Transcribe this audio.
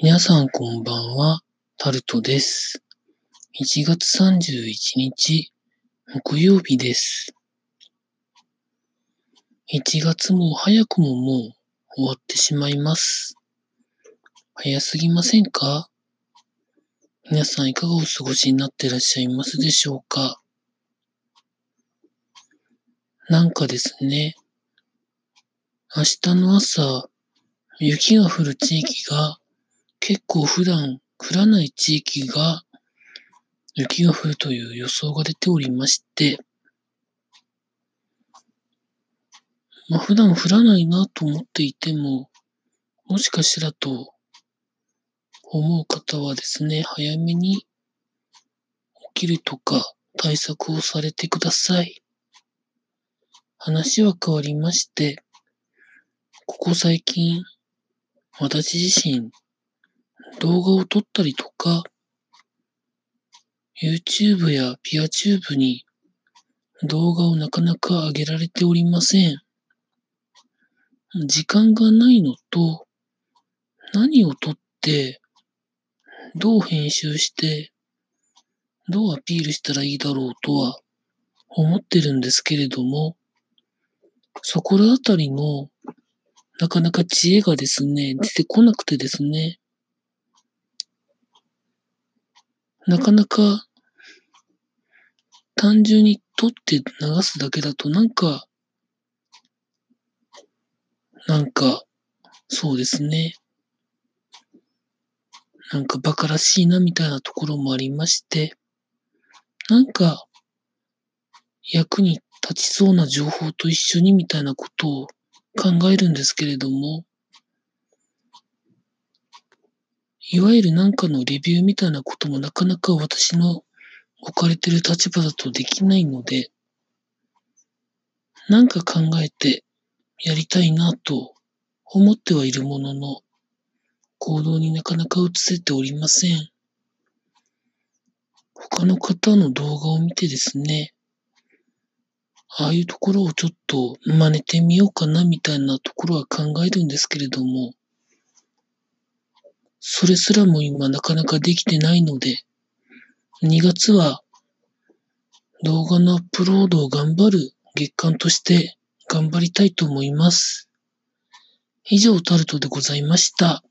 皆さんこんばんは、タルトです。1月31日、木曜日です。1月も早くももう終わってしまいます。早すぎませんか？皆さんいかがお過ごしになってらっしゃいますでしょうか？なんかですね、明日の朝、雪が降る地域が結構普段降らない地域が雪が降るという予想が出ておりまして、まあ、普段降らないなと思っていても、もしかしたらと思う方はですね、早めに起きるとか対策をされてください。話は変わりまして、ここ最近、私自身、動画を撮ったりとか、YouTube や PeerTube に動画をなかなか上げられておりません。時間がないのと、何を撮って、どう編集して、どうアピールしたらいいだろうとは思ってるんですけれども、そこらあたりのなかなか知恵がですね、出てこなくてですね、なかなか単純に撮って流すだけだとなんか、なんか、そうですね。なんか馬鹿らしいなみたいなところもありまして、なんか役に立ちそうな情報と一緒にみたいなことを考えるんですけれども、いわゆるなんかのレビューみたいなこともなかなか私の置かれてる立場だとできないので、なんか考えてやりたいなと思ってはいるものの、行動になかなか移せておりません。他の方の動画を見てですね、ああいうところをちょっと真似てみようかなみたいなところは考えるんですけれども、それすらも今なかなかできてないので、2月は動画のアップロードを頑張る月間として頑張りたいと思います。以上タルトでございました。